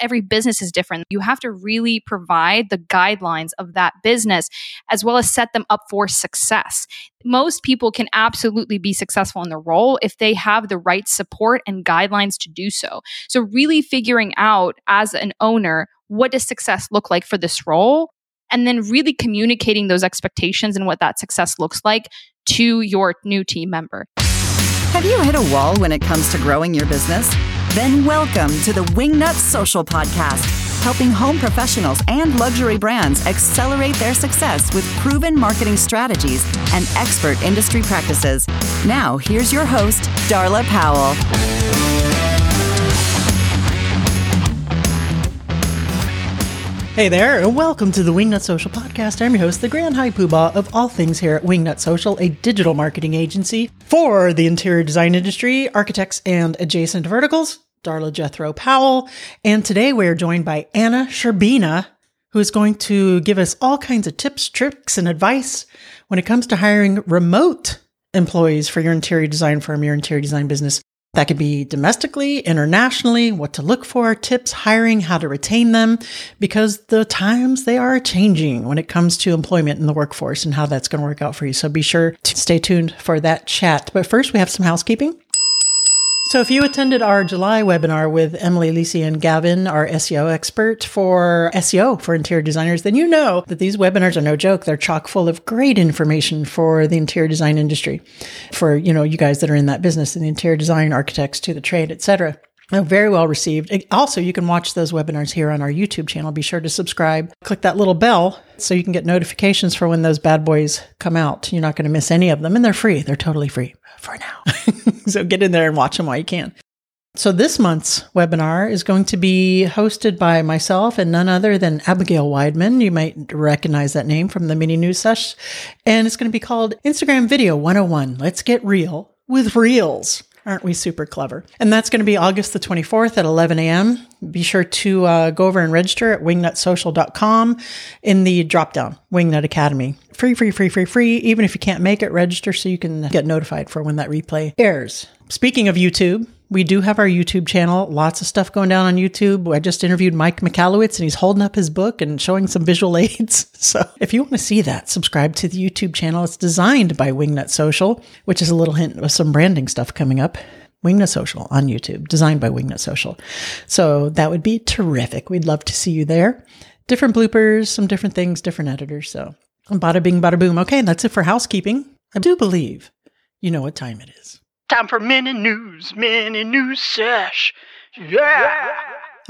every business is different. You have to really provide the guidelines of that business as well as set them up for success. Most people can absolutely be successful in the role if they have the right support and guidelines to do so. So, really figuring out as an owner, what does success look like for this role? And then really communicating those expectations and what that success looks like to your new team member. Have you hit a wall when it comes to growing your business? Then welcome to the Wingnut Social Podcast, helping home professionals and luxury brands accelerate their success with proven marketing strategies and expert industry practices. Now, here's your host, Darla Powell. Hey there, and welcome to the Wingnut Social Podcast. I'm your host, the Grand High Poobah of all things here at Wingnut Social, a digital marketing agency for the interior design industry, architects, and adjacent verticals. Darla Jethro Powell. And today we're joined by Anna Sherbina, who is going to give us all kinds of tips, tricks, and advice when it comes to hiring remote employees for your interior design firm, your interior design business. That could be domestically, internationally, what to look for, tips, hiring, how to retain them, because the times they are changing when it comes to employment in the workforce and how that's going to work out for you. So be sure to stay tuned for that chat. But first, we have some housekeeping. So, if you attended our July webinar with Emily, Lisi, and Gavin, our SEO expert for SEO for interior designers, then you know that these webinars are no joke. They're chock full of great information for the interior design industry, for you know you guys that are in that business, and the interior design, architects to the trade, etc. Very well received. Also, you can watch those webinars here on our YouTube channel. Be sure to subscribe. Click that little bell so you can get notifications for when those bad boys come out. You're not going to miss any of them, and they're free. They're totally free for now. so get in there and watch them while you can. So this month's webinar is going to be hosted by myself and none other than Abigail Weidman. You might recognize that name from the mini news sesh. And it's going to be called Instagram Video 101. Let's get real with reels. Aren't we super clever? And that's going to be August the 24th at 11 a.m. Be sure to uh, go over and register at wingnutsocial.com in the drop down, Wingnut Academy. Free, free, free, free, free. Even if you can't make it, register so you can get notified for when that replay airs. Speaking of YouTube, we do have our YouTube channel. Lots of stuff going down on YouTube. I just interviewed Mike Michalowicz and he's holding up his book and showing some visual aids. So if you want to see that, subscribe to the YouTube channel. It's designed by Wingnut Social, which is a little hint of some branding stuff coming up. Wingnut Social on YouTube, designed by Wingnut Social. So that would be terrific. We'd love to see you there. Different bloopers, some different things, different editors. So bada bing, bada boom. Okay, that's it for housekeeping. I do believe you know what time it is. Time for mini news, mini news sesh. Yeah.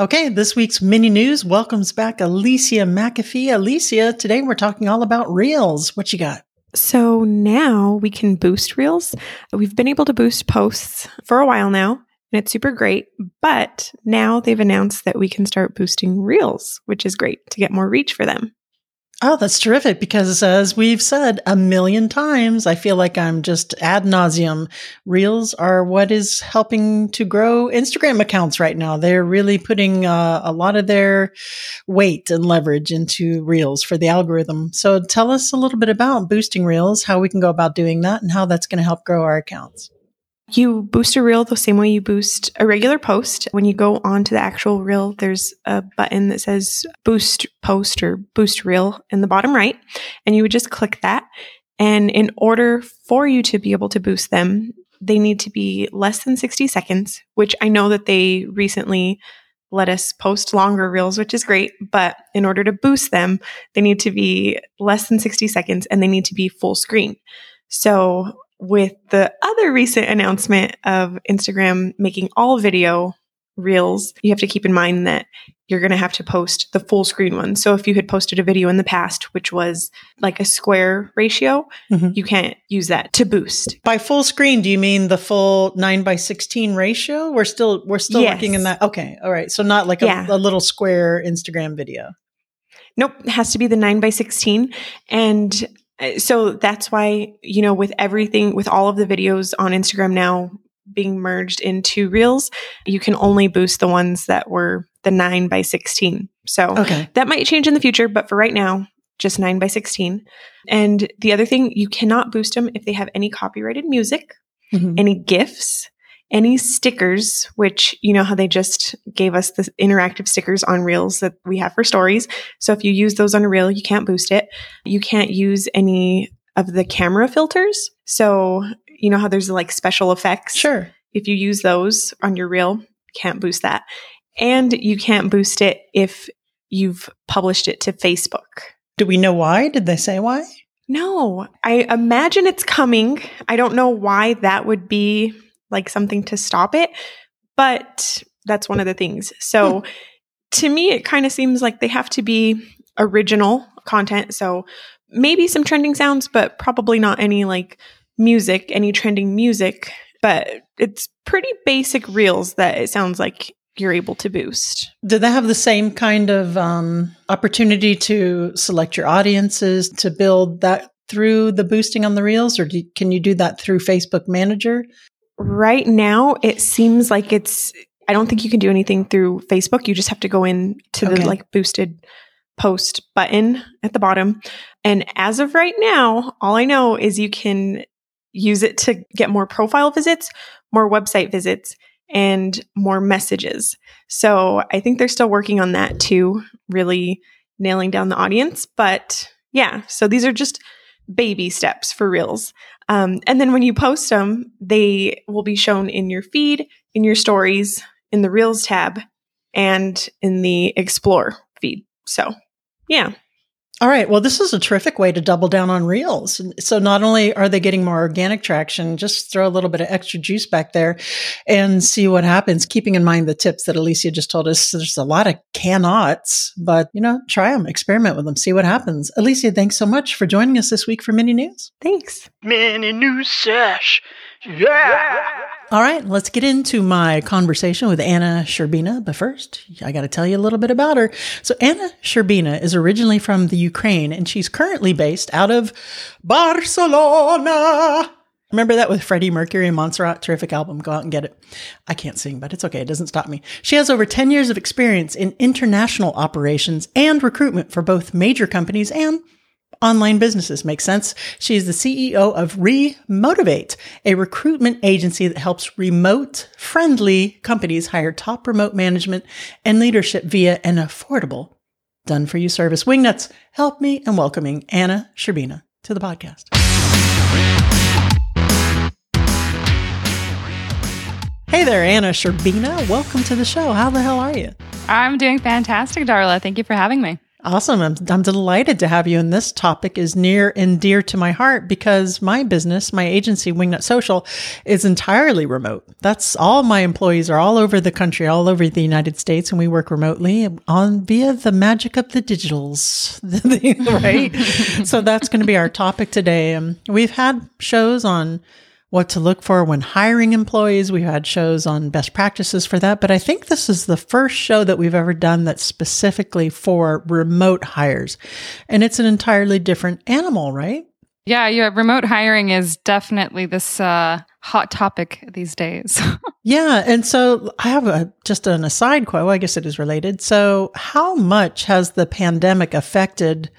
Okay, this week's mini news welcomes back Alicia McAfee. Alicia, today we're talking all about Reels. What you got? So now we can boost Reels. We've been able to boost posts for a while now, and it's super great. But now they've announced that we can start boosting Reels, which is great to get more reach for them. Oh, that's terrific because as we've said a million times, I feel like I'm just ad nauseum. Reels are what is helping to grow Instagram accounts right now. They're really putting uh, a lot of their weight and leverage into Reels for the algorithm. So tell us a little bit about boosting Reels, how we can go about doing that, and how that's going to help grow our accounts. You boost a reel the same way you boost a regular post. When you go onto the actual reel, there's a button that says boost post or boost reel in the bottom right. And you would just click that. And in order for you to be able to boost them, they need to be less than 60 seconds, which I know that they recently let us post longer reels, which is great. But in order to boost them, they need to be less than 60 seconds and they need to be full screen. So with the other recent announcement of Instagram making all video reels, you have to keep in mind that you're going to have to post the full screen one. So if you had posted a video in the past, which was like a square ratio, mm-hmm. you can't use that to boost. By full screen, do you mean the full nine by 16 ratio? We're still, we're still yes. working in that. Okay. All right. So not like a, yeah. a little square Instagram video. Nope. It has to be the nine by 16. And so that's why, you know, with everything, with all of the videos on Instagram now being merged into Reels, you can only boost the ones that were the 9 by 16. So okay. that might change in the future, but for right now, just 9 by 16. And the other thing, you cannot boost them if they have any copyrighted music, mm-hmm. any GIFs, any stickers, which you know how they just gave us the interactive stickers on reels that we have for stories. So if you use those on a reel, you can't boost it. You can't use any of the camera filters. So you know how there's like special effects. Sure. If you use those on your reel, can't boost that. And you can't boost it if you've published it to Facebook. Do we know why? Did they say why? No, I imagine it's coming. I don't know why that would be like something to stop it, but that's one of the things. So to me, it kind of seems like they have to be original content. So maybe some trending sounds, but probably not any like music, any trending music. But it's pretty basic reels that it sounds like you're able to boost. Do they have the same kind of um, opportunity to select your audiences to build that through the boosting on the reels, or do, can you do that through Facebook Manager? Right now, it seems like it's. I don't think you can do anything through Facebook. You just have to go in to Okay. the like boosted post button at the bottom. And as of right now, all I know is you can use it to get more profile visits, more website visits, and more messages. So I think they're still working on that too, really nailing down the audience. But yeah, so these are just baby steps for Reels. Um, and then when you post them, they will be shown in your feed, in your stories, in the Reels tab, and in the Explore feed. So yeah. All right. Well, this is a terrific way to double down on reels. So not only are they getting more organic traction, just throw a little bit of extra juice back there and see what happens. Keeping in mind the tips that Alicia just told us. There's a lot of cannots, but you know, try them, experiment with them, see what happens. Alicia, thanks so much for joining us this week for Mini News. Thanks. Mini news sesh. Yeah. All right, let's get into my conversation with Anna Sherbina. But first, I got to tell you a little bit about her. So, Anna Sherbina is originally from the Ukraine and she's currently based out of Barcelona. Remember that with Freddie Mercury and Montserrat? Terrific album. Go out and get it. I can't sing, but it's okay. It doesn't stop me. She has over 10 years of experience in international operations and recruitment for both major companies and online businesses. Makes sense. She is the CEO of Remotivate, a recruitment agency that helps remote friendly companies hire top remote management and leadership via an affordable done for you service. Wingnuts, help me in welcoming Anna Sherbina to the podcast. Hey there, Anna Sherbina. Welcome to the show. How the hell are you? I'm doing fantastic, Darla. Thank you for having me. Awesome. I'm, I'm delighted to have you. And this topic is near and dear to my heart because my business, my agency, Wingnut Social, is entirely remote. That's all my employees are all over the country, all over the United States, and we work remotely on via the magic of the digitals, right? so that's going to be our topic today. Um, we've had shows on what to look for when hiring employees. We've had shows on best practices for that, but I think this is the first show that we've ever done that's specifically for remote hires. And it's an entirely different animal, right? Yeah, yeah. Remote hiring is definitely this uh, hot topic these days. Yeah, and so I have a, just an aside quote. Well, I guess it is related. So, how much has the pandemic affected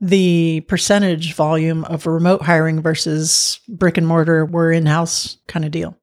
the percentage volume of remote hiring versus brick and mortar, we're in house kind of deal?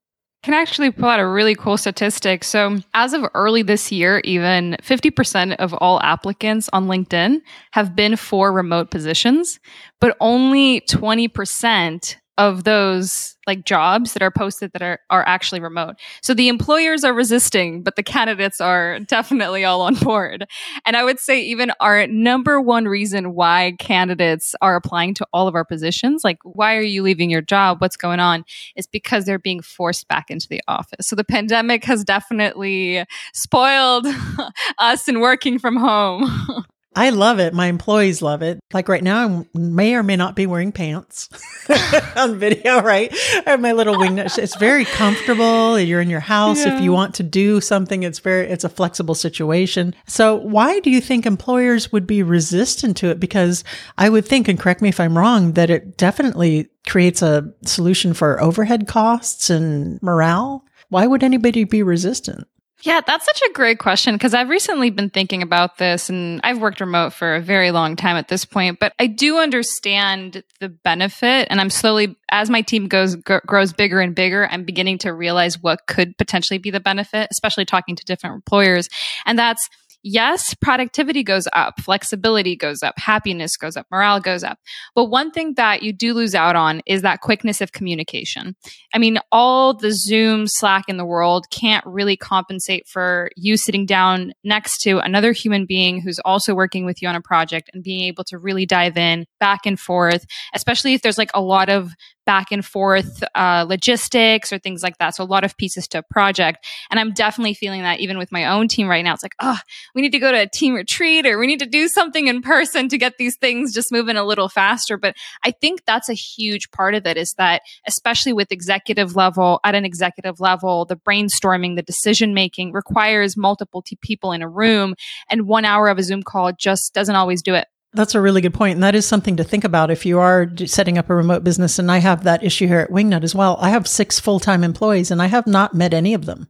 can actually pull out a really cool statistic. So, as of early this year, even 50% of all applicants on LinkedIn have been for remote positions, but only 20% of those like jobs that are posted that are, are actually remote. So the employers are resisting, but the candidates are definitely all on board. And I would say even our number one reason why candidates are applying to all of our positions, like why are you leaving your job? What's going on? Is because they're being forced back into the office. So the pandemic has definitely spoiled us in working from home. I love it. My employees love it. Like right now, I may or may not be wearing pants on video, right? I have my little wing. nut. It's very comfortable. You're in your house. If you want to do something, it's very, it's a flexible situation. So why do you think employers would be resistant to it? Because I would think, and correct me if I'm wrong, that it definitely creates a solution for overhead costs and morale. Why would anybody be resistant? Yeah, that's such a great question because I've recently been thinking about this and I've worked remote for a very long time at this point, but I do understand the benefit and I'm slowly as my team goes g- grows bigger and bigger, I'm beginning to realize what could potentially be the benefit, especially talking to different employers. And that's yes, productivity goes up, flexibility goes up, happiness goes up, morale goes up. But one thing that you do lose out on is that quickness of communication. I mean, all the Zoom, Slack in the world can't really compensate for you sitting down next to another human being who's also working with you on a project and being able to really dive in back and forth, especially if there's like a lot of back and forth uh, logistics or things like that. So a lot of pieces to a project. And I'm definitely feeling that even with my own team right now. It's like, oh, we need to go to a team retreat or we need to do something in person to get these things just moving a little faster. But I think that's a huge part of it is that, especially with executive level, at an executive level, the brainstorming, the decision making requires multiple t- people in a room. And one hour of a Zoom call just doesn't always do it. That's a really good point. And that is something to think about if you are setting up a remote business. And I have that issue here at Wingnut as well. I have six full time employees and I have not met any of them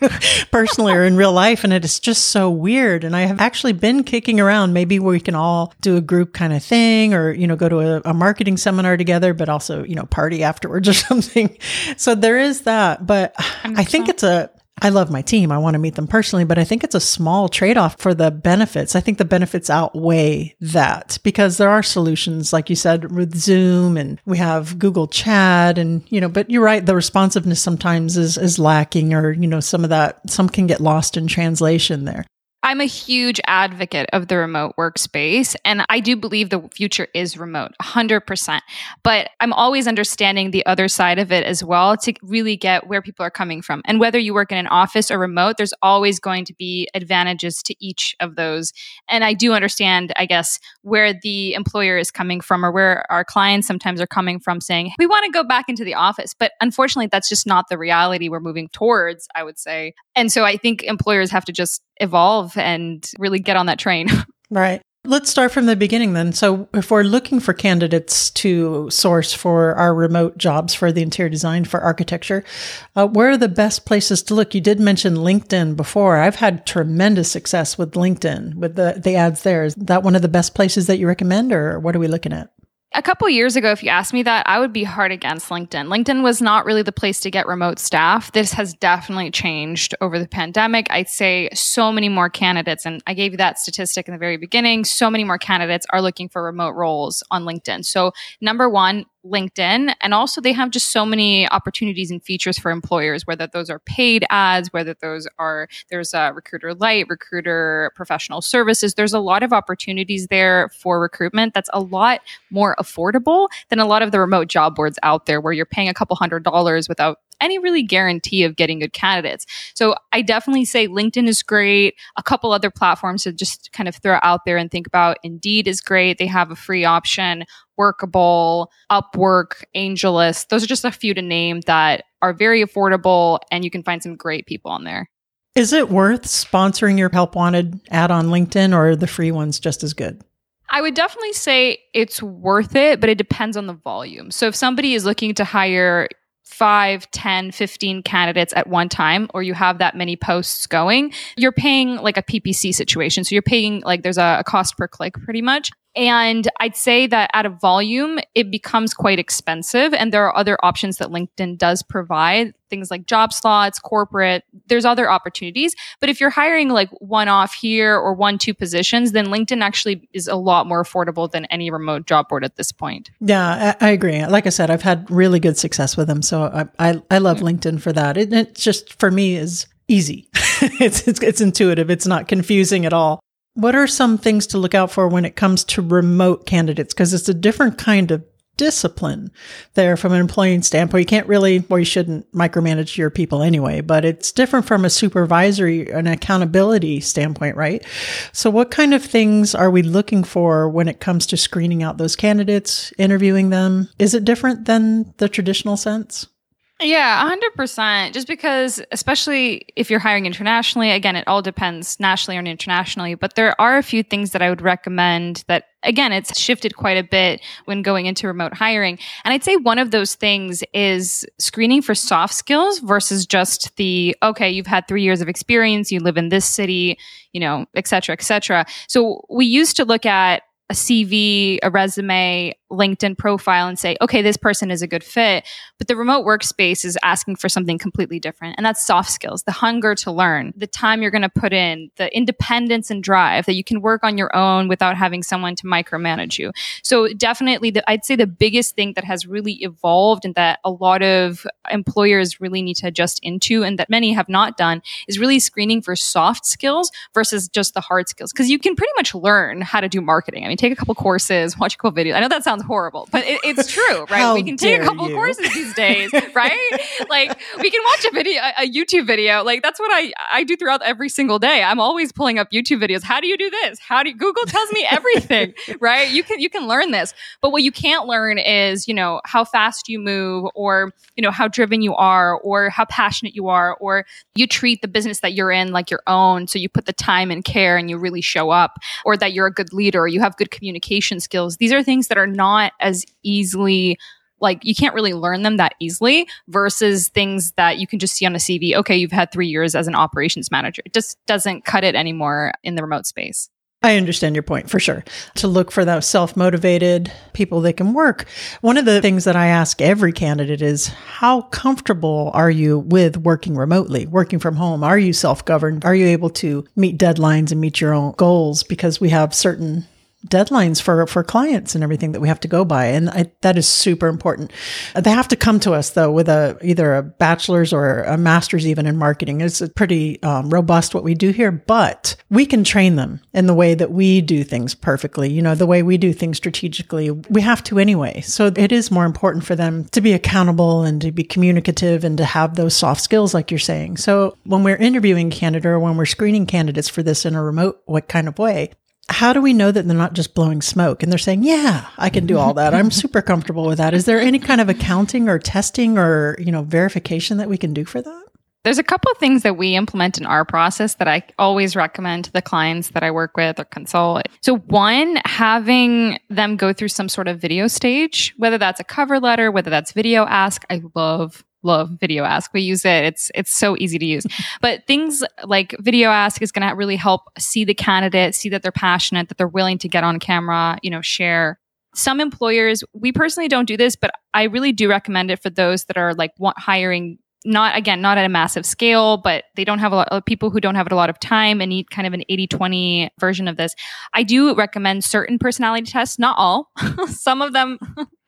personally or in real life. And it is just so weird. And I have actually been kicking around maybe we can all do a group kind of thing or, you know, go to a, a marketing seminar together, but also, you know, party afterwards or something. So there is that. But I think it's a, I love my team. I want to meet them personally, but I think it's a small trade off for the benefits. I think the benefits outweigh that because there are solutions, like you said, with Zoom and we have Google Chat and, you know, but you're right. The responsiveness sometimes is, is lacking or, you know, some of that, some can get lost in translation there. I'm a huge advocate of the remote workspace, and I do believe the future is remote, 100%. But I'm always understanding the other side of it as well to really get where people are coming from. And whether you work in an office or remote, there's always going to be advantages to each of those. And I do understand, I guess, where the employer is coming from or where our clients sometimes are coming from saying, we want to go back into the office. But unfortunately, that's just not the reality we're moving towards, I would say. And so I think employers have to just evolve and really get on that train. Right. Let's start from the beginning then. So, if we're looking for candidates to source for our remote jobs for the interior design for architecture, uh, where are the best places to look? You did mention LinkedIn before. I've had tremendous success with LinkedIn with the, the ads there. Is that one of the best places that you recommend, or what are we looking at? A couple years ago, if you asked me that, I would be hard against LinkedIn. LinkedIn was not really the place to get remote staff. This has definitely changed over the pandemic. I'd say so many more candidates, and I gave you that statistic in the very beginning. So many more candidates are looking for remote roles on LinkedIn. So, number one, LinkedIn. And also, they have just so many opportunities and features for employers, whether those are paid ads, whether those are, there's a recruiter Lite, recruiter professional services. There's a lot of opportunities there for recruitment that's a lot more affordable than a lot of the remote job boards out there where you're paying a couple hundred dollars without any really guarantee of getting good candidates. So I definitely say LinkedIn is great. A couple other platforms to just kind of throw out there and think about. Indeed is great. They have a free option. Workable, Upwork, AngelList. Those are just a few to name that are very affordable and you can find some great people on there. Is it worth sponsoring your Help Wanted ad on LinkedIn or are the free ones just as good? I would definitely say it's worth it, but it depends on the volume. So if somebody is looking to hire 5, 10, 15 candidates at one time, or you have that many posts going, you're paying like a PPC situation. So you're paying like there's a, a cost per click pretty much. And I'd say that at a volume, it becomes quite expensive. And there are other options that LinkedIn does provide, things like job slots, corporate, there's other opportunities. But if you're hiring like one off here or one, two positions, then LinkedIn actually is a lot more affordable than any remote job board at this point. Yeah, I, I agree. Like I said, I've had really good success with them. So I, I, I love LinkedIn for that. It, it just, for me, is easy. it's, it's, it's intuitive. It's not confusing at all. What are some things to look out for when it comes to remote candidates? Because it's a different kind of discipline there from an employee standpoint. You can't really, or you shouldn't micromanage your people anyway, but it's different from a supervisory and accountability standpoint, right? So what kind of things are we looking for when it comes to screening out those candidates, interviewing them? Is it different than the traditional sense? Yeah, 100%. Just because, especially if you're hiring internationally, again, it all depends nationally or internationally, but there are a few things that I would recommend that, again, it's shifted quite a bit when going into remote hiring. And I'd say one of those things is screening for soft skills versus just the, okay, you've had three years of experience, you live in this city, you know, et cetera, et cetera. So we used to look at a CV, a resume, LinkedIn profile and say, okay, this person is a good fit. But the remote workspace is asking for something completely different. And that's soft skills, the hunger to learn, the time you're going to put in, the independence and drive that you can work on your own without having someone to micromanage you. So definitely, the, I'd say the biggest thing that has really evolved and that a lot of employers really need to adjust into and that many have not done is really screening for soft skills versus just the hard skills. Because you can pretty much learn how to do marketing. I mean, take a couple courses, watch a couple videos. I know that sounds sounds horrible, but it, it's true, right? We can take a couple you. courses these days, right? like we can watch a video, a, a YouTube video. Like that's what I I do throughout every single day. I'm always pulling up YouTube videos. How do you do this? How do you, Google tells me everything, right? You can you can learn this, but what you can't learn is you know how fast you move, or you know how driven you are, or how passionate you are, or you treat the business that you're in like your own. So you put the time and care, and you really show up, or that you're a good leader, or you have good communication skills. These are things that are not as easily like you can't really learn them that easily versus things that you can just see on a CV. Okay, you've had three years as an operations manager. It just doesn't cut it anymore in the remote space. I understand your point for sure. To look for those self motivated people that can work. One of the things that I ask every candidate is how comfortable are you with working remotely, working from home? Are you self governed? Are you able to meet deadlines and meet your own goals? Because we have certain deadlines for for clients and everything that we have to go by. And I, that is super important. They have to come to us though with a either a bachelor's or a master's even in marketing. It's pretty um, robust what we do here but we can train them in the way that we do things perfectly. You know the way we do things strategically we have to anyway. So it is more important for them to be accountable and to be communicative and to have those soft skills like you're saying. So when we're interviewing candidate or when we're screening candidates for this in a remote what kind of way how do we know that they're not just blowing smoke and they're saying, yeah, I can do all that. I'm super comfortable with that. Is there any kind of accounting or testing or, you know, verification that we can do for that? There's a couple of things that we implement in our process that I always recommend to the clients that I work with or consult. So, one, having them go through some sort of video stage, whether that's a cover letter, whether that's VideoAsk. I love love VideoAsk. We use it. It's it's so easy to use. But things like VideoAsk is going to really help see the candidate see that they're passionate that they're willing to get on camera you know share. Some employers we personally don't do this but i really do recommend it for those that are like want, hiring not again not at a massive scale but they don't have a lot of people who don't have a lot of time and need kind of an 80-20 version of this. I do recommend certain personality tests not all. Some of them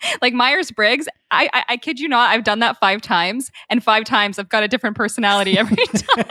like myers-briggs I, I i kid you not i've done that five times and five times i've got a different personality every time.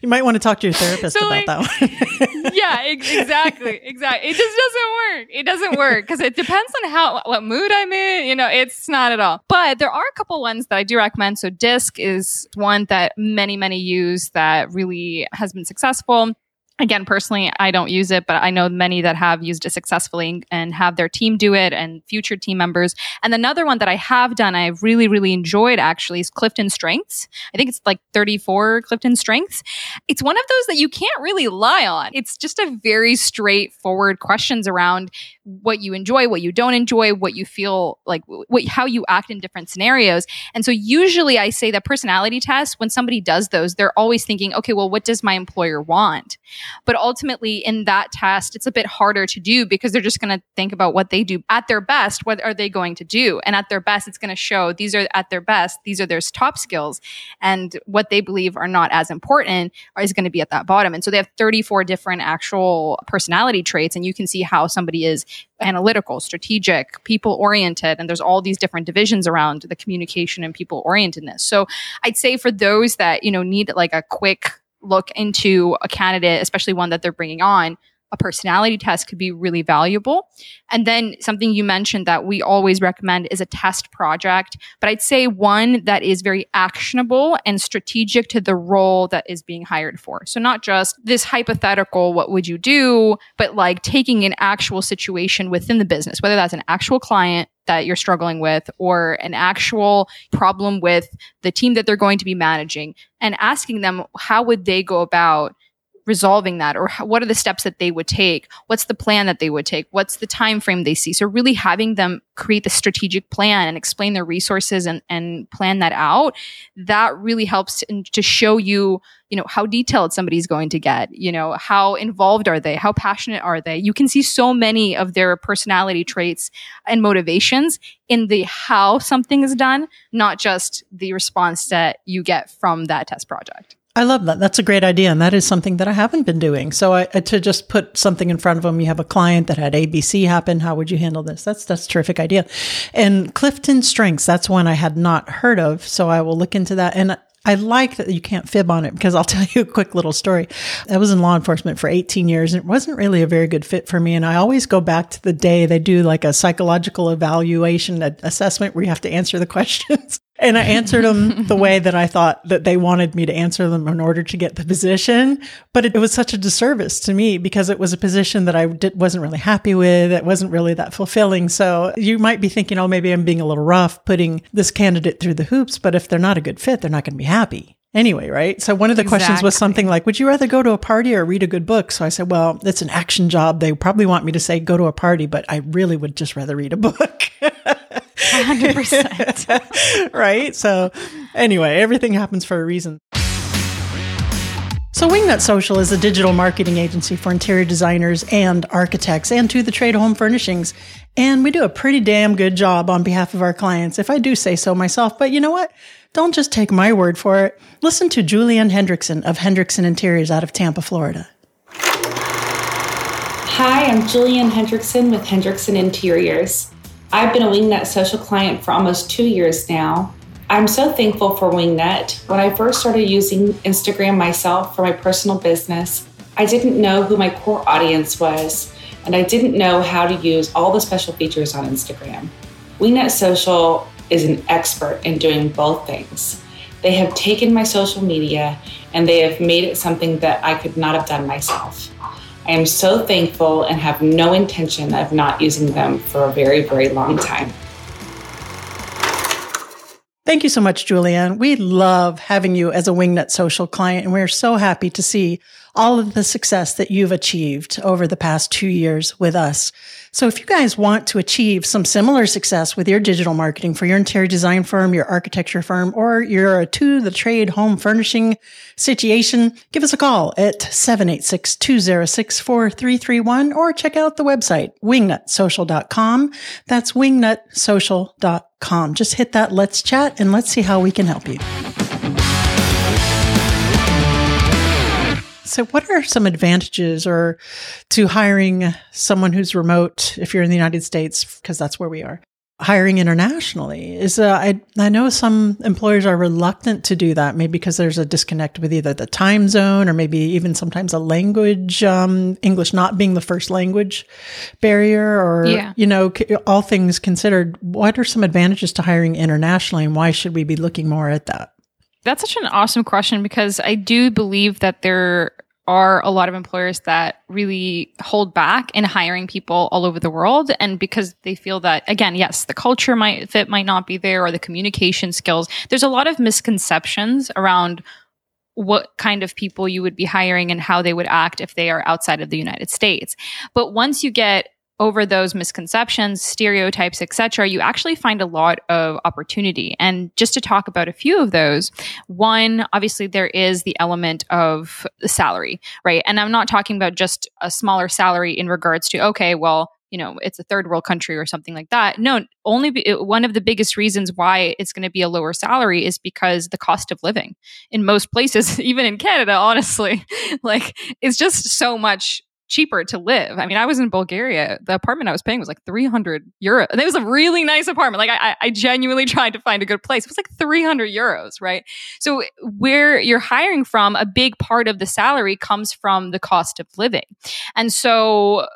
You might want to talk to your therapist So, about like- that one. yeah ex- exactly exactly it just doesn't work it doesn't work because it depends on how what mood i'm in you know it's not at all. But there are a couple ones that i do recommend. So disc is one that many many use that really has been successful again personally i don't use it but i know many that have used it successfully and have their team do it and future team members. And another one that i have done i've really really enjoyed actually is clifton strengths. I think it's like 34 clifton strengths. It's one of those that you can't really lie on. It's just a very straightforward questions around what you enjoy what you don't enjoy what you feel like what how you act in different scenarios. And so usually i say that personality tests when somebody does those they're always thinking okay well what does my employer want but ultimately, in that test, it's a bit harder to do because they're just going to think about what they do at their best. What are they going to do? And at their best, it's going to show these are at their best, these are their top skills. And what they believe are not as important is going to be at that bottom. And so they have 34 different actual personality traits. And you can see how somebody is analytical, strategic, people oriented. And there's all these different divisions around the communication and people orientedness. So I'd say for those that, you know, need like a quick look into a candidate, especially one that they're bringing on, a personality test could be really valuable. And then something you mentioned that we always recommend is a test project, but I'd say one that is very actionable and strategic to the role that is being hired for. So not just this hypothetical, what would you do, but like taking an actual situation within the business, whether that's an actual client that you're struggling with or an actual problem with the team that they're going to be managing and asking them how would they go about resolving that or what are the steps that they would take? What's the plan that they would take? What's the time frame they see? So really having them create the strategic plan and explain their resources and, and plan that out that really helps to, to show you you know how detailed somebody's going to get you know how involved are they? How passionate are they? You can see so many of their personality traits and motivations in the how something is done not just the response that you get from that test project I love that. That's a great idea. And that is something that I haven't been doing. So I, to just put something in front of them, you have a client that had ABC happen. How would you handle this? That's, that's terrific idea. And Clifton Strengths, that's one I had not heard of. So I will look into that. And I like that you can't fib on it because I'll tell you a quick little story. I was in law enforcement for 18 years and it wasn't really a very good fit for me. And I always go back to the day they do like a psychological evaluation assessment where you have to answer the questions. And I answered them the way that I thought that they wanted me to answer them in order to get the position. But it, it was such a disservice to me because it was a position that I did, wasn't really happy with. It wasn't really that fulfilling. So you might be thinking, oh, maybe I'm being a little rough putting this candidate through the hoops. But if they're not a good fit, they're not going to be happy anyway, right? So one of the exactly. questions was something like, would you rather go to a party or read a good book? So I said, well, it's an action job. They probably want me to say go to a party, but I really would just rather read a book. 100%. right? So, anyway, everything happens for a reason. So, Wingnut Social is a digital marketing agency for interior designers and architects and to the trade home furnishings. And we do a pretty damn good job on behalf of our clients, if I do say so myself. But you know what? Don't just take my word for it. Listen to Julianne Hendrickson of Hendrickson Interiors out of Tampa, Florida. Hi, I'm Julianne Hendrickson with Hendrickson Interiors. I've been a Wingnut social client for almost two years now. I'm so thankful for Wingnut. When I first started using Instagram myself for my personal business, I didn't know who my core audience was, and I didn't know how to use all the special features on Instagram. Wingnut Social is an expert in doing both things. They have taken my social media and they have made it something that I could not have done myself. I am so thankful and have no intention of not using them for a very, very long time. Thank you so much, Julianne. We love having you as a Wingnut Social client, and we're so happy to see all of the success that you've achieved over the past two years with us. So if you guys want to achieve some similar success with your digital marketing for your interior design firm, your architecture firm, or your to the trade home furnishing situation, give us a call at 786-206-4331 or check out the website wingnutsocial.com. That's wingnutsocial.com. Just hit that let's chat and let's see how we can help you. So, what are some advantages or to hiring someone who's remote if you're in the United States, because that's where we are? Hiring internationally is uh, I I know some employers are reluctant to do that, maybe because there's a disconnect with either the time zone or maybe even sometimes a language, um, English not being the first language barrier, or yeah. you know, all things considered. What are some advantages to hiring internationally, and why should we be looking more at that? That's such an awesome question because I do believe that there are a lot of employers that really hold back in hiring people all over the world. And because they feel that again yes the culture might fit might not be there or the communication skills there's a lot of misconceptions around what kind of people you would be hiring and how they would act if they are outside of the United States. But once you get over those misconceptions, stereotypes, etc., you actually find a lot of opportunity. And just to talk about a few of those, one, obviously there is the element of the salary, right? And I'm not talking about just a smaller salary in regards to okay, well, you know, it's a third world country or something like that. No, only be, one of the biggest reasons why it's going to be a lower salary is because the cost of living in most places, even in Canada, honestly, like it's just so much cheaper to live. I mean, I was in Bulgaria. The apartment I was paying was like 300 euro. And it was a really nice apartment. Like I, I genuinely tried to find a good place. It was like 300 euros, right? So where you're hiring from, a big part of the salary comes from the cost of living. And so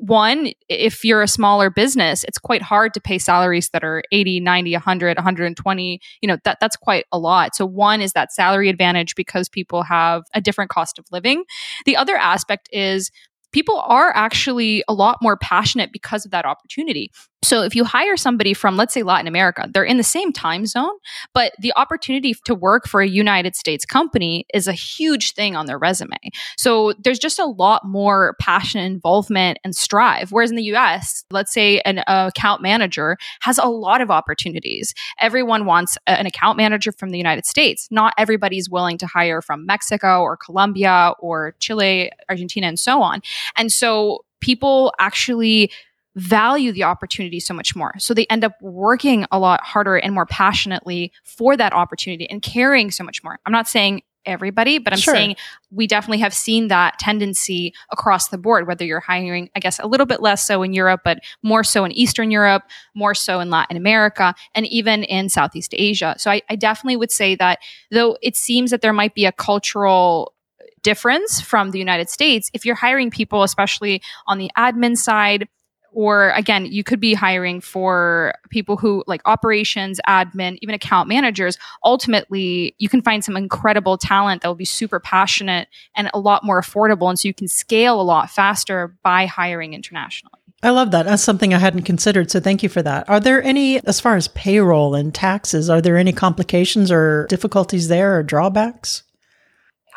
one, if you're a smaller business, it's quite hard to pay salaries that are 80, 90, 100, 120. You know, that that's quite a lot. So one is that salary advantage because people have a different cost of living. The other aspect is people are actually a lot more passionate because of that opportunity. So if you hire somebody from, let's say, Latin America, they're in the same time zone, but the opportunity to work for a United States company is a huge thing on their resume. So there's just a lot more passion, involvement, and strive. Whereas in the US, let's say an account manager has a lot of opportunities. Everyone wants an account manager from the United States. Not everybody's willing to hire from Mexico or Colombia or Chile, Argentina, and so on. And so people actually value the opportunity so much more. So they end up working a lot harder and more passionately for that opportunity and caring so much more. I'm not saying everybody, but I'm sure. saying we definitely have seen that tendency across the board, whether you're hiring, I guess, a little bit less so in Europe, but more so in Eastern Europe, more so in Latin America, and even in Southeast Asia. So I, I definitely would say that though it seems that there might be a cultural difference from the United States, if you're hiring people, especially on the admin side, or again, you could be hiring for people who like operations, admin, even account managers. Ultimately, you can find some incredible talent that will be super passionate and a lot more affordable. And so you can scale a lot faster by hiring internationally. I love that. That's something I hadn't considered. So thank you for that. Are there any, as far as payroll and taxes, are there any complications or difficulties there or drawbacks?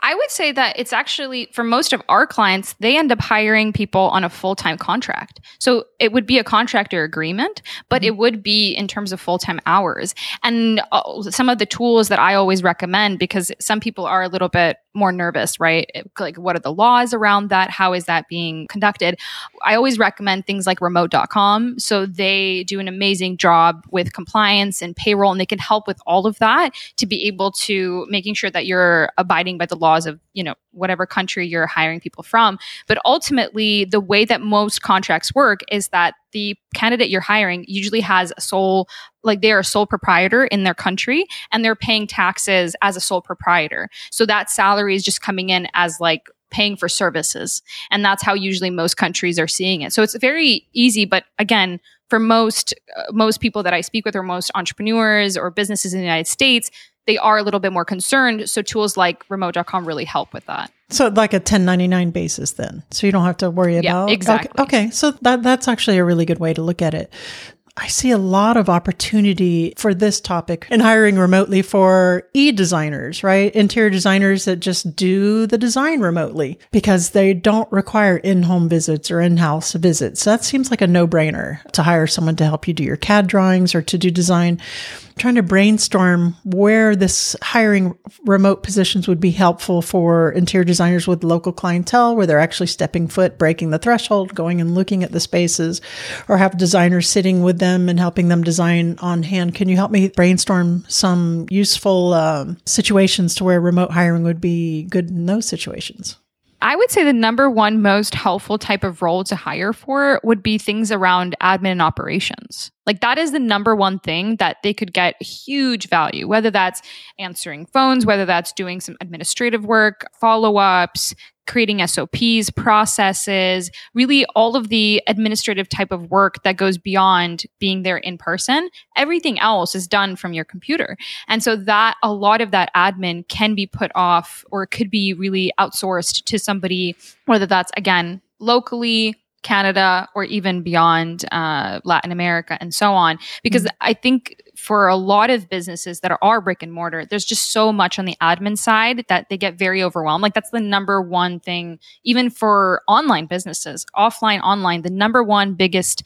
I would say that it's actually for most of our clients, they end up hiring people on a full time contract. So it would be a contractor agreement, but mm-hmm. it would be in terms of full time hours. And uh, some of the tools that I always recommend, because some people are a little bit more nervous, right? Like, what are the laws around that? How is that being conducted? I always recommend things like remote.com. So they do an amazing job with compliance and payroll, and they can help with all of that to be able to making sure that you're abiding by the laws of, you know, whatever country you're hiring people from. But ultimately, the way that most contracts work is that the candidate you're hiring usually has a sole like they are a sole proprietor in their country and they're paying taxes as a sole proprietor. So that salary is just coming in as like paying for services. And that's how usually most countries are seeing it. So it's very easy, but again, for most uh, most people that I speak with or most entrepreneurs or businesses in the United States, they are a little bit more concerned. So tools like remote.com really help with that. So like a 1099 basis then. So you don't have to worry yeah, about exactly. Okay, okay. So that that's actually a really good way to look at it. I see a lot of opportunity for this topic in hiring remotely for e designers, right? Interior designers that just do the design remotely because they don't require in home visits or in house visits. So that seems like a no brainer to hire someone to help you do your CAD drawings or to do design trying to brainstorm where this hiring remote positions would be helpful for interior designers with local clientele, where they're actually stepping foot, breaking the threshold, going and looking at the spaces, or have designers sitting with them and helping them design on hand. Can you help me brainstorm some useful um, situations to where remote hiring would be good in those situations? I would say the number one most helpful type of role to hire for would be things around admin and operations. Like that is the number one thing that they could get huge value, whether that's answering phones, whether that's doing some administrative work, follow ups, creating SOPs, processes, really all of the administrative type of work that goes beyond being there in person. Everything else is done from your computer. And so that a lot of that admin can be put off or could be really outsourced to somebody, whether that's again, locally Canada or even beyond uh, Latin America and so on. Because mm-hmm. I think for a lot of businesses that are brick and mortar, there's just so much on the admin side that they get very overwhelmed. Like that's the number one thing, even for online businesses, offline, online, the number one biggest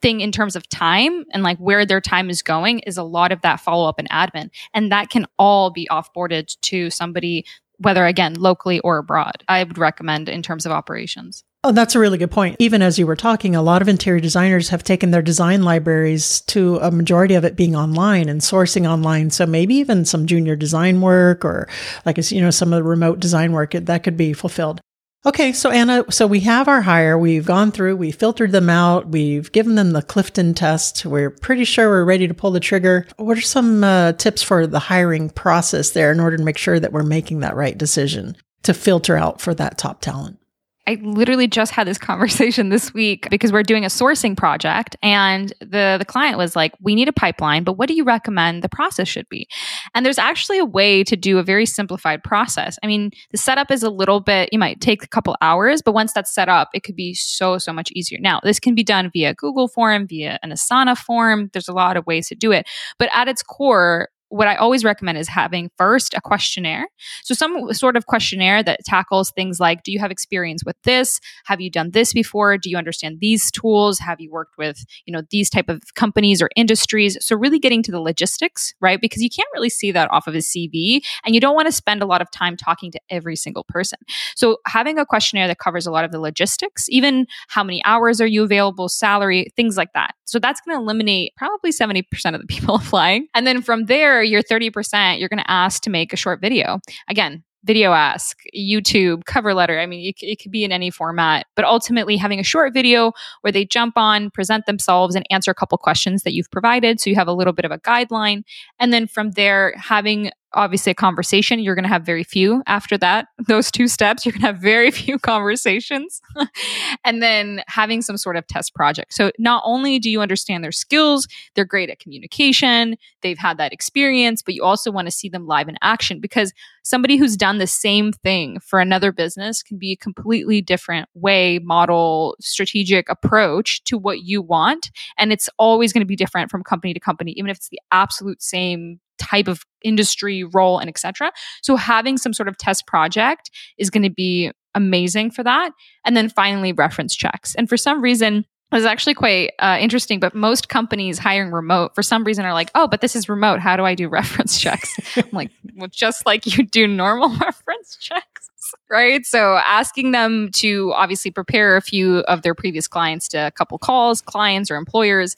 thing in terms of time and like where their time is going is a lot of that follow up and admin. And that can all be offboarded to somebody, whether again, locally or abroad. I would recommend in terms of operations. Oh, that's a really good point. Even as you were talking, a lot of interior designers have taken their design libraries to a majority of it being online and sourcing online. So maybe even some junior design work or like, you know, some of the remote design work that could be fulfilled. Okay, so Anna, so we have our hire. We've gone through, we filtered them out, we've given them the Clifton test. We're pretty sure we're ready to pull the trigger. What are some uh, tips for the hiring process there in order to make sure that we're making that right decision to filter out for that top talent? I literally just had this conversation this week because we're doing a sourcing project and the the client was like, "We need a pipeline, but what do you recommend the process should be?" And there's actually a way to do a very simplified process. I mean, the setup is a little bit you might take a couple hours, but once that's set up, it could be so so much easier. Now, this can be done via Google form, via an Asana form. There's a lot of ways to do it. But at its core, what I always recommend is having first a questionnaire. So, some sort of questionnaire that tackles things like Do you have experience with this? Have you done this before? Do you understand these tools? Have you worked with, you know, these type of companies or industries? So, really getting to the logistics, right? Because you can't really see that off of a CV and you don't want to spend a lot of time talking to every single person. So, having a questionnaire that covers a lot of the logistics, even how many hours are you available, salary, things like that. So, that's going to eliminate probably 70% of the people applying. And then from there, your 30%, you're going to ask to make a short video. Again, VideoAsk, YouTube, cover letter. I mean, it, it, could be in any format, but ultimately having a short video where they jump on, present themselves, and answer a couple questions that you've provided. So you have a little bit of a guideline. And then from there, having obviously a conversation. You're going to have very few after that. Those two steps, you're going to have very few conversations. and then having some sort of test project. So not only do you understand their skills, they're great at communication, they've had that experience, but you also want to see them live in action because somebody who's done the same thing for another business can be a completely different way, model, strategic approach to what you want. And it's always going to be different from company to company, even if it's the absolute same type of industry role and etc so having some sort of test project is going to be amazing for that and then finally reference checks and for some reason it was actually quite uh, interesting, but most companies hiring remote for some reason are like, oh, but this is remote. How do I do reference checks? I'm like, well, just like you do normal reference checks, right? So asking them to obviously prepare a few of their previous clients to a couple calls, clients or employers,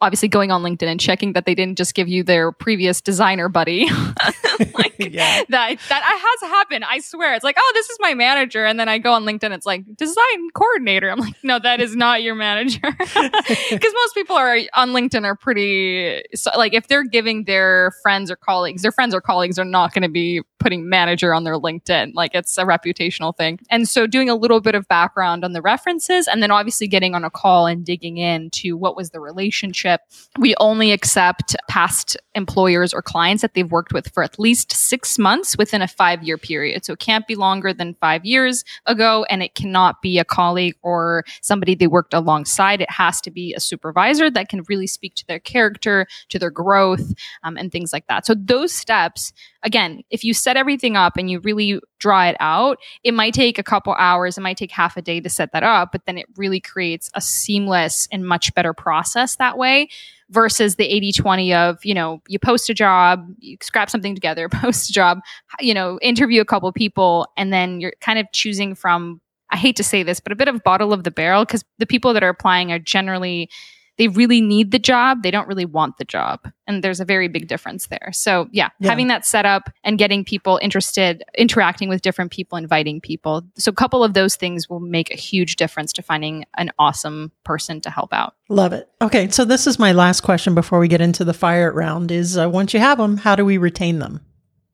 obviously going on LinkedIn and checking that they didn't just give you their previous designer buddy. like yeah. that that has happened. I swear. It's like, oh, this is my manager. And then I go on LinkedIn, it's like design coordinator. I'm like, no, that is not your manager. Because most people are on LinkedIn are pretty so, like if they're giving their friends or colleagues, their friends or colleagues are not going to be putting manager on their LinkedIn. Like it's a reputational thing. And so doing a little bit of background on the references and then obviously getting on a call and digging into what was the relationship. We only accept past employers or clients that they've worked with for at least six months within a five year period. So it can't be longer than five years ago and it cannot be a colleague or somebody they worked alongside. It has to be a supervisor that can really speak to their character, to their growth, um, and things like that. So those steps, again, if you set everything up and you really draw it out, it might take a couple hours, it might take half a day to set that up, but then it really creates a seamless and much better process that way versus the 80 20 of, you know, you post a job, you scrap something together, post a job, you know, interview a couple people, and then you're kind of choosing from, I hate to say this, but a bit of bottle of the barrel because the people that are applying are generally they really need the job. They don't really want the job. And there's a very big difference there. So, yeah, yeah, having that set up and getting people interested, interacting with different people, inviting people. So, a couple of those things will make a huge difference to finding an awesome person to help out. Love it. Okay. So, this is my last question before we get into the fire round is uh, once you have them, how do we retain them?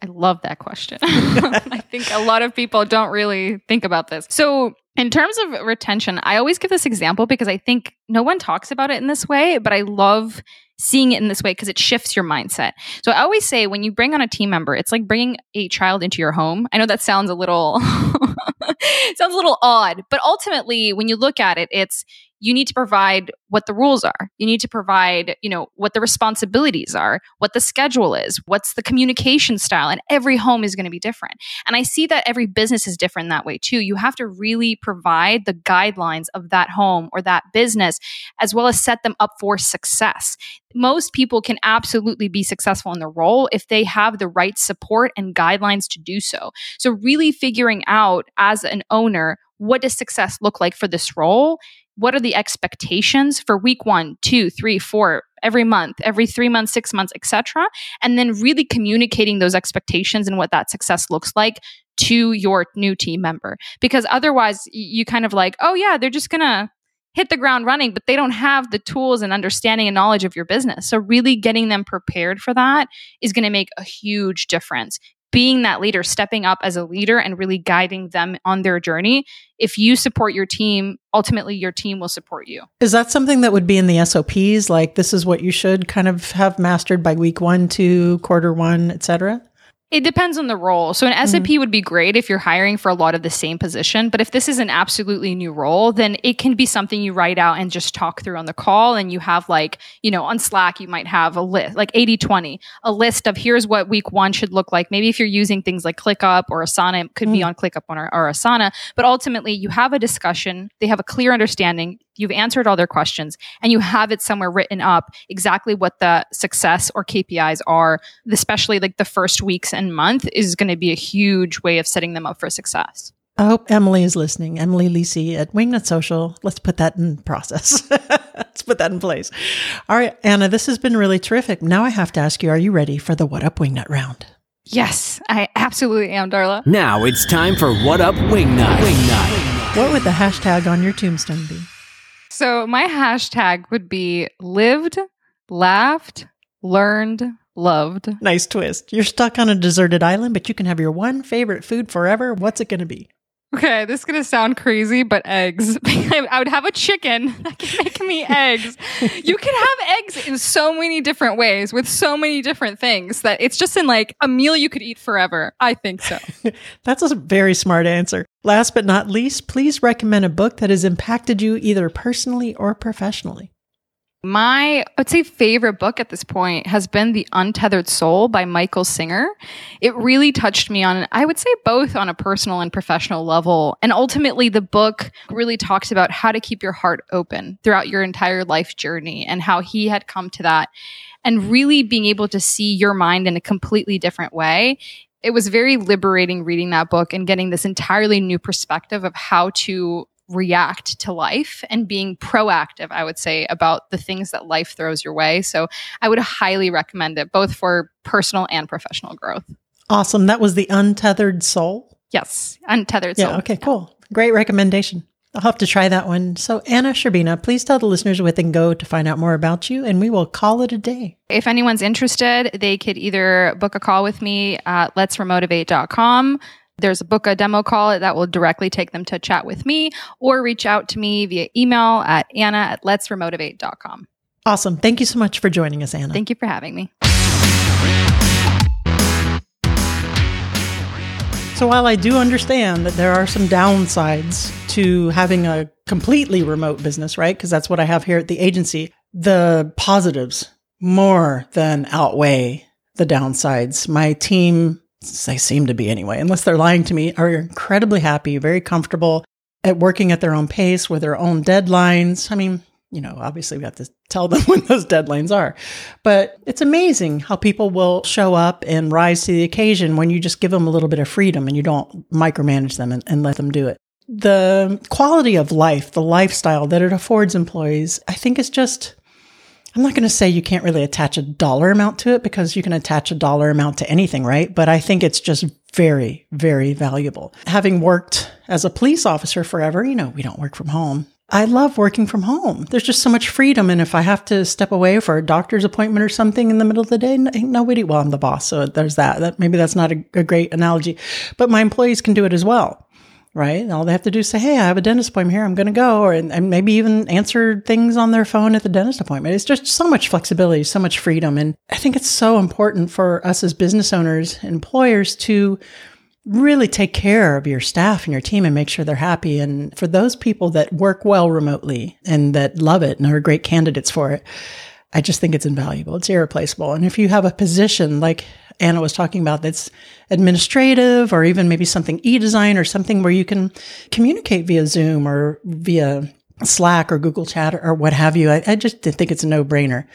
I love that question. I think a lot of people don't really think about this. So, in terms of retention, I always give this example because I think no one talks about it in this way, but I love seeing it in this way because it shifts your mindset. So I always say when you bring on a team member, it's like bringing a child into your home. I know that sounds a little sounds a little odd, but ultimately when you look at it, it's you need to provide what the rules are. You need to provide, you know, what the responsibilities are, what the schedule is, what's the communication style. And every home is going to be different. And I see that every business is different that way too. You have to really provide the guidelines of that home or that business, as well as set them up for success. Most people can absolutely be successful in the role if they have the right support and guidelines to do so. So, really figuring out as an owner what does success look like for this role what are the expectations for week one, two, three, four, every month, every three months, six months, etc. And then really communicating those expectations and what that success looks like to your new team member. Because otherwise, you kind of like, oh, yeah, they're just going to hit the ground running, but they don't have the tools and understanding and knowledge of your business. So, really getting them prepared for that is going to make a huge difference being that leader, stepping up as a leader and really guiding them on their journey. If you support your team, ultimately your team will support you. Is that something that would be in the SOPs? Like this is what you should kind of have mastered by week one, two, quarter one, etc. It depends on the role. So an mm-hmm. SOP would be great if you're hiring for a lot of the same position, but if this is an absolutely new role, then it can be something you write out and just talk through on the call and you have like, you know, on Slack you might have a list like 80/20, a list of here's what week 1 should look like. Maybe if you're using things like ClickUp or Asana, it could mm. be on ClickUp or, or Asana, but ultimately you have a discussion, they have a clear understanding, you've answered all their questions and you have it somewhere written up exactly what the success or KPIs are, especially like the first weeks and month is going to be a huge way of setting them up for success. I hope Emily is listening. Emily Lisi at Wingnut Social. Let's put that in process. Let's put that in place. All right, Anna, this has been really terrific. Now I have to ask you, are you ready for the What Up Wingnut round? Yes, I absolutely am, Darla. Now it's time for What Up Wingnut. Wingnut. What would the hashtag on your tombstone be? So my hashtag would be lived, laughed, learned, loved. Nice twist. You're stuck on a deserted island, but you can have your one favorite food forever. What's it going to be? Okay, this is gonna sound crazy, but eggs. I would have a chicken that can make me eggs. You can have eggs in so many different ways with so many different things that it's just in like a meal you could eat forever. I think so. That's a very smart answer. Last but not least, please recommend a book that has impacted you either personally or professionally. My, I would say, favorite book at this point has been The Untethered Soul by Michael Singer. It really touched me on, I would say, both on a personal and professional level. And ultimately, the book really talks about how to keep your heart open throughout your entire life journey and how he had come to that and really being able to see your mind in a completely different way it was very liberating reading that book and getting this entirely new perspective of how to react to life and being proactive, I would say, about the things that life throws your way. So I would highly recommend it, both for personal and professional growth. Awesome. That was The Untethered Soul? Yes, Untethered Soul. Yeah, okay, cool. Great recommendation. I'll have to try that one. So, Anna Sherbina, please tell the listeners where they can go to find out more about you, and we will call it a day. If anyone's interested, they could either book a call with me at letsremotivate.com there's a book a demo call that will directly take them to chat with me or reach out to me via email at anna at letsremotivate.com. Awesome. Thank you so much for joining us, Anna. Thank you for having me. So, while I do understand that there are some downsides to having a completely remote business, right? Because that's what I have here at the agency, the positives more than outweigh the downsides. My team they seem to be anyway, unless they're lying to me, are incredibly happy, very comfortable at working at their own pace with their own deadlines. I mean, you know, obviously we have to tell them when those deadlines are. But it's amazing how people will show up and rise to the occasion when you just give them a little bit of freedom and you don't micromanage them and, and let them do it. The quality of life, the lifestyle that it affords employees, I think is just I'm not going to say you can't really attach a dollar amount to it because you can attach a dollar amount to anything, right? But I think it's just very, very valuable. Having worked as a police officer forever, you know, we don't work from home. I love working from home. There's just so much freedom. And if I have to step away for a doctor's appointment or something in the middle of the day, nobody, well, I'm the boss. So there's that. that maybe that's not a, a great analogy, but my employees can do it as well right? All they have to do is say, "Hey, I have a dentist appointment here. I'm going to go," or and maybe even answer things on their phone at the dentist appointment. It's just so much flexibility, so much freedom, and I think it's so important for us as business owners, employers, to really take care of your staff and your team and make sure they're happy. And for those people that work well remotely and that love it and are great candidates for it, I just think it's invaluable. It's irreplaceable. And if you have a position like Anna was talking about that's administrative or even maybe something e-design or something where you can communicate via Zoom or via Slack or Google Chat or what have you. I, I just think it's a no brainer.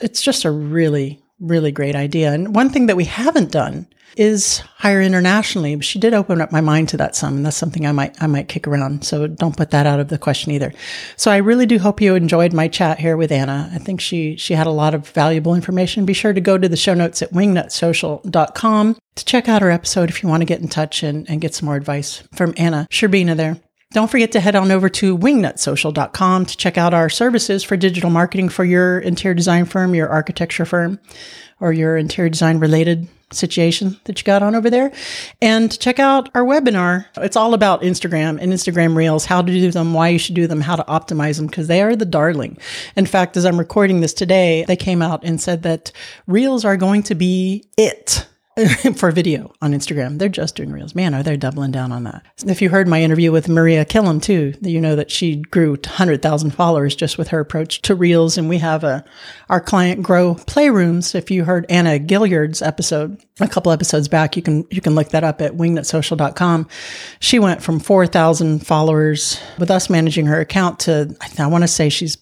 It's just a really really great idea. And one thing that we haven't done is hire internationally. She did open up my mind to that some, and that's something I might I might kick around. So don't put that out of the question either. So I really do hope you enjoyed my chat here with Anna. I think she she had a lot of valuable information. Be sure to go to the show notes at wingnutsocial.com to check out our episode if you want to get in touch and, and get some more advice from Anna Sherbina there. Don't forget to head on over to wingnutsocial.com to check out our services for digital marketing for your interior design firm, your architecture firm, or your interior design related situation that you got on over there. And check out our webinar. It's all about Instagram and Instagram Reels, how to do them, why you should do them, how to optimize them, because they are the darling. In fact, as I'm recording this today, they came out and said that Reels are going to be it for video on Instagram. They're just doing reels. Man, are they doubling down on that? If you heard my interview with Maria Killam too, you know that she grew 100,000 followers just with her approach to reels. And we have a, our client grow playrooms. If you heard Anna Gilliard's episode a couple episodes back, you can, you can look that up at wingnutsocial.com. She went from 4,000 followers with us managing her account to, I want to say she's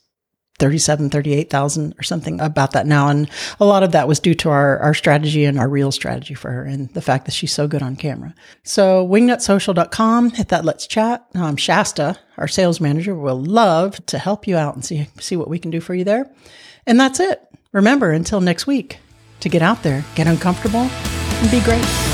37, 38,000 or something about that now. And a lot of that was due to our, our strategy and our real strategy for her and the fact that she's so good on camera. So wingnutsocial.com, hit that let's chat. Um, Shasta, our sales manager, will love to help you out and see, see what we can do for you there. And that's it. Remember, until next week, to get out there, get uncomfortable, and be great.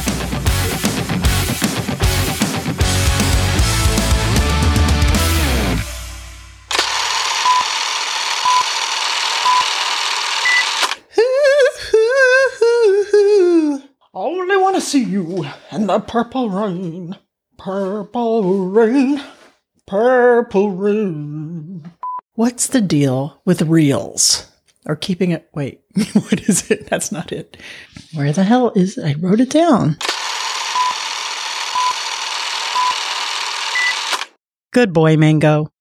See you in the purple rain. Purple rain. Purple rain. What's the deal with reels? Or keeping it. Wait, what is it? That's not it. Where the hell is it? I wrote it down. Good boy, Mango.